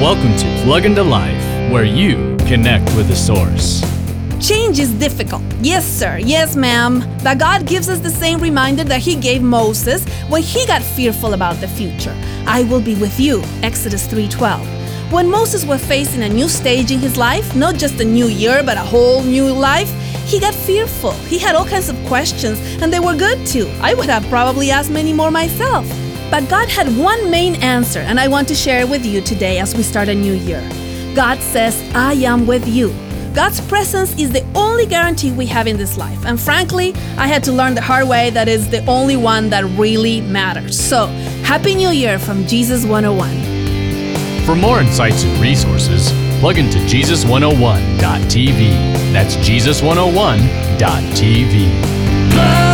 Welcome to Plug into Life, where you connect with the source. Change is difficult. Yes, sir. Yes, ma'am. But God gives us the same reminder that He gave Moses when he got fearful about the future. I will be with you. Exodus 3:12. When Moses was facing a new stage in his life, not just a new year, but a whole new life, he got fearful. He had all kinds of questions, and they were good too. I would have probably asked many more myself. But God had one main answer, and I want to share it with you today as we start a new year. God says, I am with you. God's presence is the only guarantee we have in this life. And frankly, I had to learn the hard way that is the only one that really matters. So, Happy New Year from Jesus 101. For more insights and resources, plug into Jesus101.tv. That's Jesus101.tv.